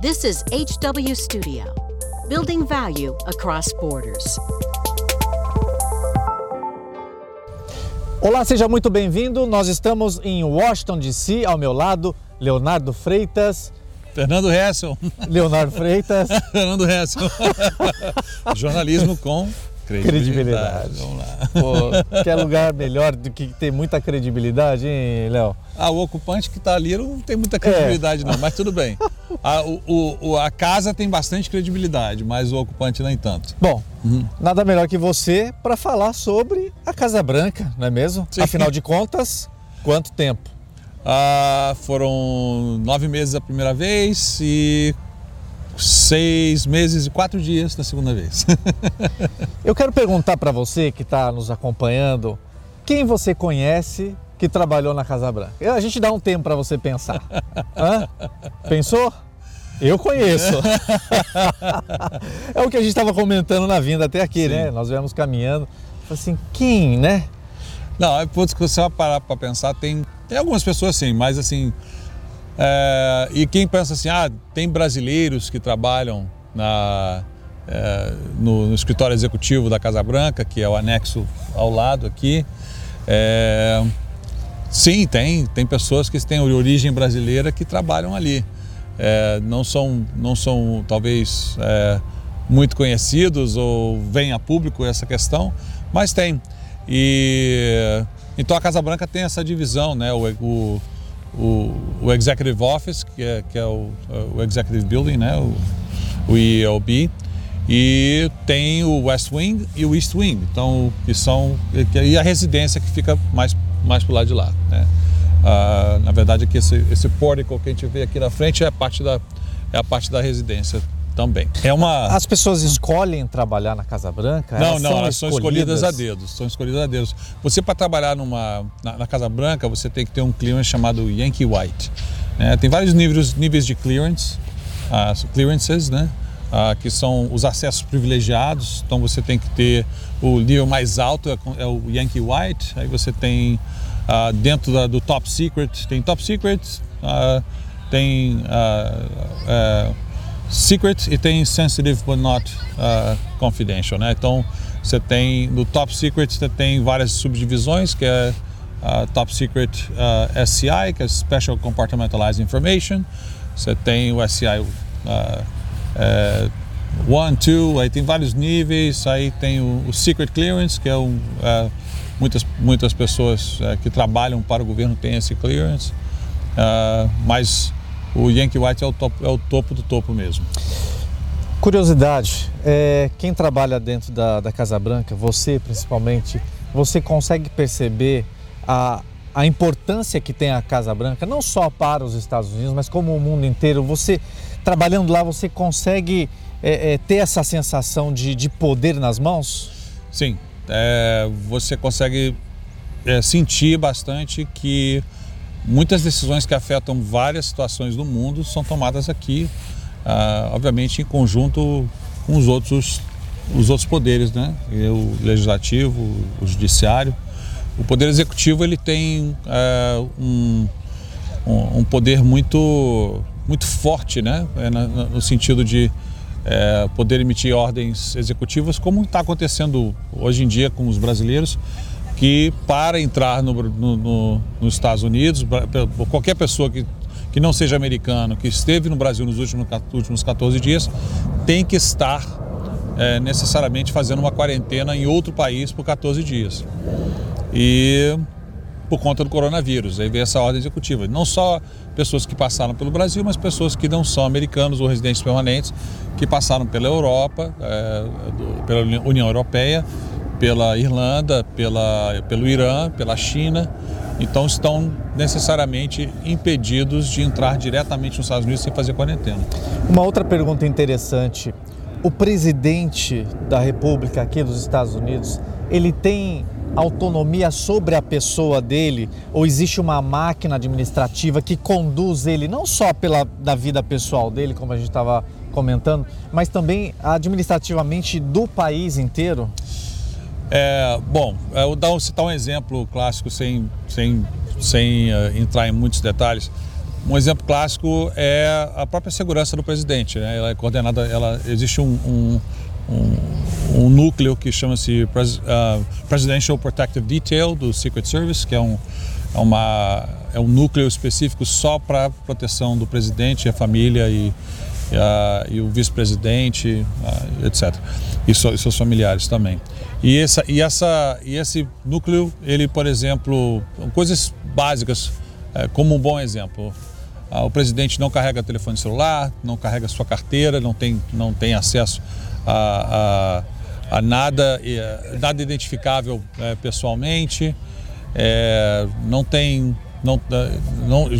This is HW Studio, building value across borders. Olá, seja muito bem-vindo. Nós estamos em Washington, D.C. Ao meu lado, Leonardo Freitas. Fernando Hessel. Leonardo Freitas. Fernando Hessel. Jornalismo com credibilidade. credibilidade. Vamos lá. Pô, quer lugar melhor do que ter muita credibilidade, hein, Léo? Ah, o ocupante que está ali não tem muita credibilidade, é. não, mas tudo bem. A, o, o, a casa tem bastante credibilidade, mas o ocupante nem tanto. Bom, uhum. nada melhor que você para falar sobre a Casa Branca, não é mesmo? Sim. Afinal de contas, quanto tempo? Ah, foram nove meses a primeira vez e seis meses e quatro dias da segunda vez. Eu quero perguntar para você que está nos acompanhando, quem você conhece que trabalhou na Casa Branca? A gente dá um tempo para você pensar. Hã? Pensou? Eu conheço. é o que a gente estava comentando na vinda até aqui, né? Sim. né? Nós viemos caminhando. Assim, quem, né? Não, é, putz, se você parar para pensar, tem, tem algumas pessoas assim, mas assim, é, e quem pensa assim, ah, tem brasileiros que trabalham na, é, no, no, escritório executivo da Casa Branca, que é o anexo ao lado aqui. É, sim, tem, tem pessoas que têm origem brasileira que trabalham ali. É, não, são, não são talvez é, muito conhecidos ou vem a público essa questão, mas tem. E então a Casa Branca tem essa divisão, né? o, o o, o Executive Office, que é, que é o, o, Executive Building, né? o, o ELB, e tem o West Wing e o East Wing, então que são e a residência que fica mais mais para o lado de lá, né? Ah, na verdade aqui esse esse pórtico que a gente vê aqui na frente é parte da é a parte da residência também. É uma... As pessoas escolhem trabalhar na Casa Branca? Não, elas não, são elas são escolhidas a dedo. São escolhidas a dedo. Você, para trabalhar numa, na, na, Casa Branca, você tem que ter um clearance chamado Yankee White. Né? Tem vários níveis, níveis de clearance, uh, clearances, né? Uh, que são os acessos privilegiados. Então você tem que ter o nível mais alto, é, é o Yankee White. Aí você tem uh, dentro da, do Top Secret, tem Top Secret, tem secret e tem sensitive but not uh, confidential, né? Então você tem no top secret você tem várias subdivisões que é uh, top secret SCI que é Special Compartmentalized Information. Você tem o SCI uh, one, two, aí tem vários níveis. Aí tem o, o secret clearance que é um, uh, muitas muitas pessoas uh, que trabalham para o governo têm esse clearance, mas o Yankee White é o topo, é o topo do topo mesmo. Curiosidade, é, quem trabalha dentro da, da Casa Branca, você principalmente, você consegue perceber a, a importância que tem a Casa Branca, não só para os Estados Unidos, mas como o mundo inteiro. Você, trabalhando lá, você consegue é, é, ter essa sensação de, de poder nas mãos? Sim, é, você consegue é, sentir bastante que Muitas decisões que afetam várias situações do mundo são tomadas aqui, ah, obviamente em conjunto com os outros, os outros poderes, né? o legislativo, o judiciário. O poder executivo ele tem ah, um, um, poder muito, muito forte, né? É, no sentido de é, poder emitir ordens executivas, como está acontecendo hoje em dia com os brasileiros que para entrar no, no, no, nos Estados Unidos, qualquer pessoa que, que não seja americano, que esteve no Brasil nos últimos, últimos 14 dias, tem que estar é, necessariamente fazendo uma quarentena em outro país por 14 dias. E por conta do coronavírus, aí veio essa ordem executiva. Não só pessoas que passaram pelo Brasil, mas pessoas que não são americanos ou residentes permanentes, que passaram pela Europa, é, pela União Europeia pela Irlanda, pela, pelo Irã, pela China, então estão necessariamente impedidos de entrar diretamente nos Estados Unidos sem fazer quarentena. Uma outra pergunta interessante: o presidente da República aqui dos Estados Unidos, ele tem autonomia sobre a pessoa dele ou existe uma máquina administrativa que conduz ele não só pela da vida pessoal dele, como a gente estava comentando, mas também administrativamente do país inteiro? É, bom, eu vou citar um exemplo clássico sem, sem, sem uh, entrar em muitos detalhes. Um exemplo clássico é a própria segurança do presidente. Né? Ela é coordenada, ela existe um, um, um, um núcleo que chama-se Pres, uh, Presidential Protective Detail do Secret Service, que é um, é uma, é um núcleo específico só para proteção do presidente, a família e, e, a, e o vice-presidente, etc. E, so, e, seus familiares também. E, essa, e, essa, e esse núcleo, ele, por exemplo, coisas básicas, é, como um bom exemplo. Ah, o presidente não carrega telefone celular, não carrega sua carteira, não tem, não tem acesso a, a, a nada, nada identificável é, pessoalmente, é, não tem. Não, não,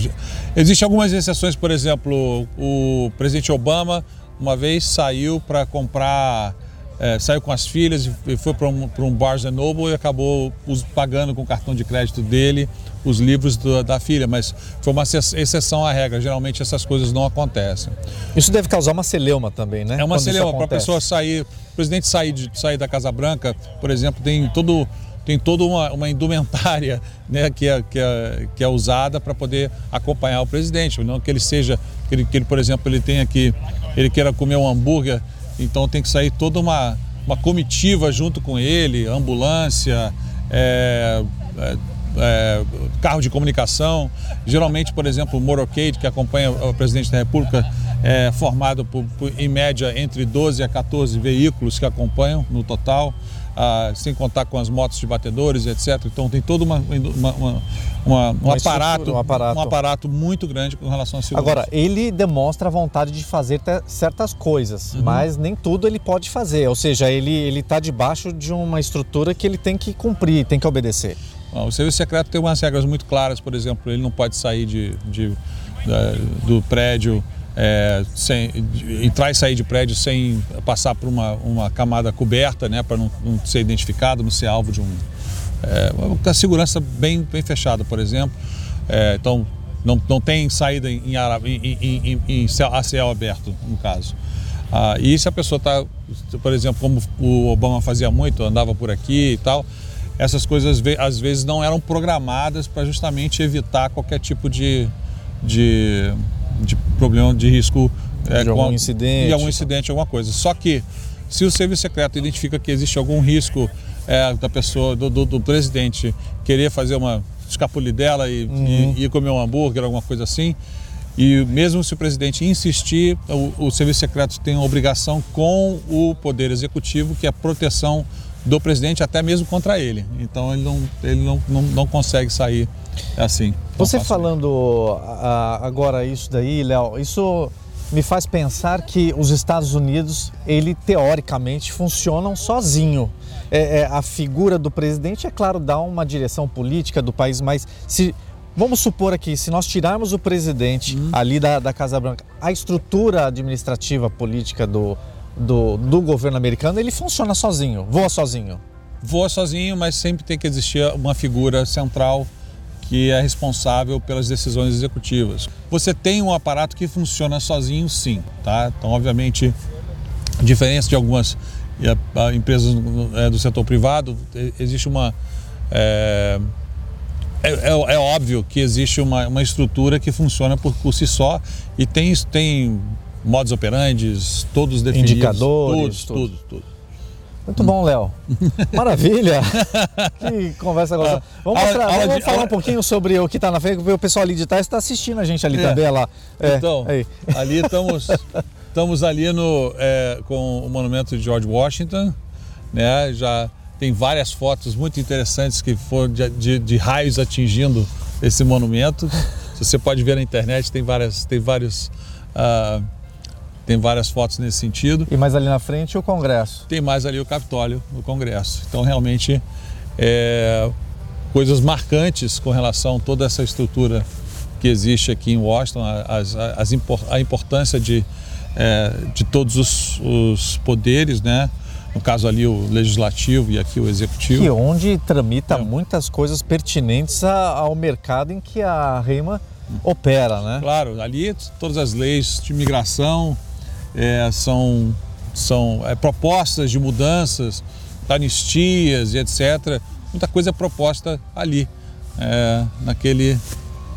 Existem algumas exceções, por exemplo, o presidente Obama uma vez saiu para comprar é, saiu com as filhas e foi para um, um Barnes Noble e acabou pagando com o cartão de crédito dele os livros do, da filha, mas foi uma exceção à regra. Geralmente essas coisas não acontecem. Isso deve causar uma celeuma também, né? É uma Quando celeuma para a pessoa sair, o presidente sair, de, sair da Casa Branca, por exemplo, tem todo tem toda uma, uma indumentária né, que, é, que, é, que é usada para poder acompanhar o presidente. Não que ele seja, que ele, que ele, por exemplo, ele tenha que, ele queira comer um hambúrguer então tem que sair toda uma, uma comitiva junto com ele, ambulância, é, é, é, carro de comunicação. Geralmente, por exemplo, o motorcade, que acompanha o presidente da República, é formado por, por, em média entre 12 a 14 veículos que acompanham no total ah, sem contar com as motos de batedores, etc. Então tem todo uma, uma, uma, uma um, aparato, um, aparato, um aparato muito grande com relação à segurança. Agora, ele demonstra a vontade de fazer certas coisas, uhum. mas nem tudo ele pode fazer. Ou seja, ele está debaixo de uma estrutura que ele tem que cumprir, tem que obedecer. O serviço secreto tem umas regras muito claras, por exemplo, ele não pode sair de, de, de do prédio é, sem, entrar e sair de prédio sem passar por uma, uma camada coberta, né, para não, não, ser identificado, não ser alvo de um. É, uma segurança bem, bem fechada, por exemplo. É, então, não, não tem saída em, em, em, em, céu, a céu aberto, no caso. Ah, e se a pessoa está, por exemplo, como o Obama fazia muito, andava por aqui e tal, essas coisas às vezes não eram programadas para justamente evitar qualquer tipo de, de de problema de risco é, de algum a, incidente. De algum incidente, alguma coisa. Só que se o serviço secreto identifica que existe algum risco é, da pessoa, do, do, do, presidente, querer fazer uma escapulir dela e, uhum. e, e, comer um hambúrguer, alguma coisa assim, e mesmo se o presidente insistir, o, o serviço secreto tem a obrigação com o poder executivo, que é a proteção do presidente, até mesmo contra ele. Então ele não, ele não, não, não consegue sair assim. Você falando agora isso daí, Léo, isso me faz pensar que os Estados Unidos, ele teoricamente funcionam sozinho. É, é, a figura do presidente, é claro, dá uma direção política do país, mas se vamos supor aqui, se nós tirarmos o presidente hum. ali da, da Casa Branca, a estrutura administrativa política do, do, do governo americano, ele funciona sozinho, voa sozinho. Voa sozinho, mas sempre tem que existir uma figura central que é responsável pelas decisões executivas. Você tem um aparato que funciona sozinho, sim, tá? Então, obviamente, a diferença de algumas empresas é, do setor privado, existe uma é, é, é, óbvio que existe uma, uma estrutura que funciona por, por si só e tem, tem modos operandes, todos definidos. Indicadores. Tudo, tudo, tudo. Muito bom, Léo. Maravilha! que conversa gostosa. Vamos, mostrar, vamos de, falar um pouquinho sobre o que está na frente, porque o pessoal ali de trás está assistindo a gente ali é. também, lá. É, então, aí. ali estamos, estamos ali no, é, com o monumento de George Washington, né? Já tem várias fotos muito interessantes que foram de, de, de raios atingindo esse monumento. Você pode ver na internet, tem várias, tem vários... Uh, tem várias fotos nesse sentido. E mais ali na frente o Congresso? Tem mais ali o Capitólio, o Congresso. Então, realmente, é, coisas marcantes com relação a toda essa estrutura que existe aqui em Washington, as, as, a importância de, é, de todos os, os, poderes, né? no caso ali o legislativo e aqui o executivo. Que onde tramita é. muitas coisas pertinentes ao mercado em que a Reima opera, né? Claro, ali todas as leis de imigração, é, são, são é, propostas de mudanças, anistias e etc. Muita coisa é proposta ali, é, naquele,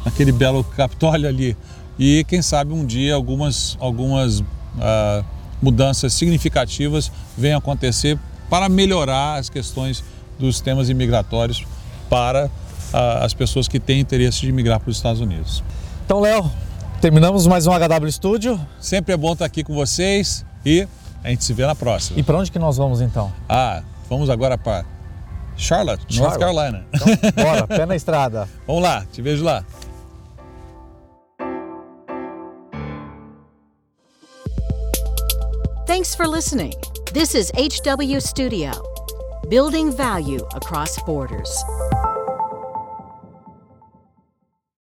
naquele belo Capitólio ali. e quem sabe um dia algumas, algumas uh, mudanças significativas venham acontecer para melhorar as questões dos temas imigratórios para uh, as pessoas que têm interesse de migrar para os Estados Unidos. Então, Léo, terminamos mais um HW Studio. Sempre é bom estar aqui com vocês e a gente se vê na próxima. E para onde que nós vamos então? Ah, vamos agora para Charlotte, Charlotte, North Carolina. Então, bora, pé na estrada. Vamos lá, te vejo lá. Thanks for listening. This is HW Studio, building value across borders.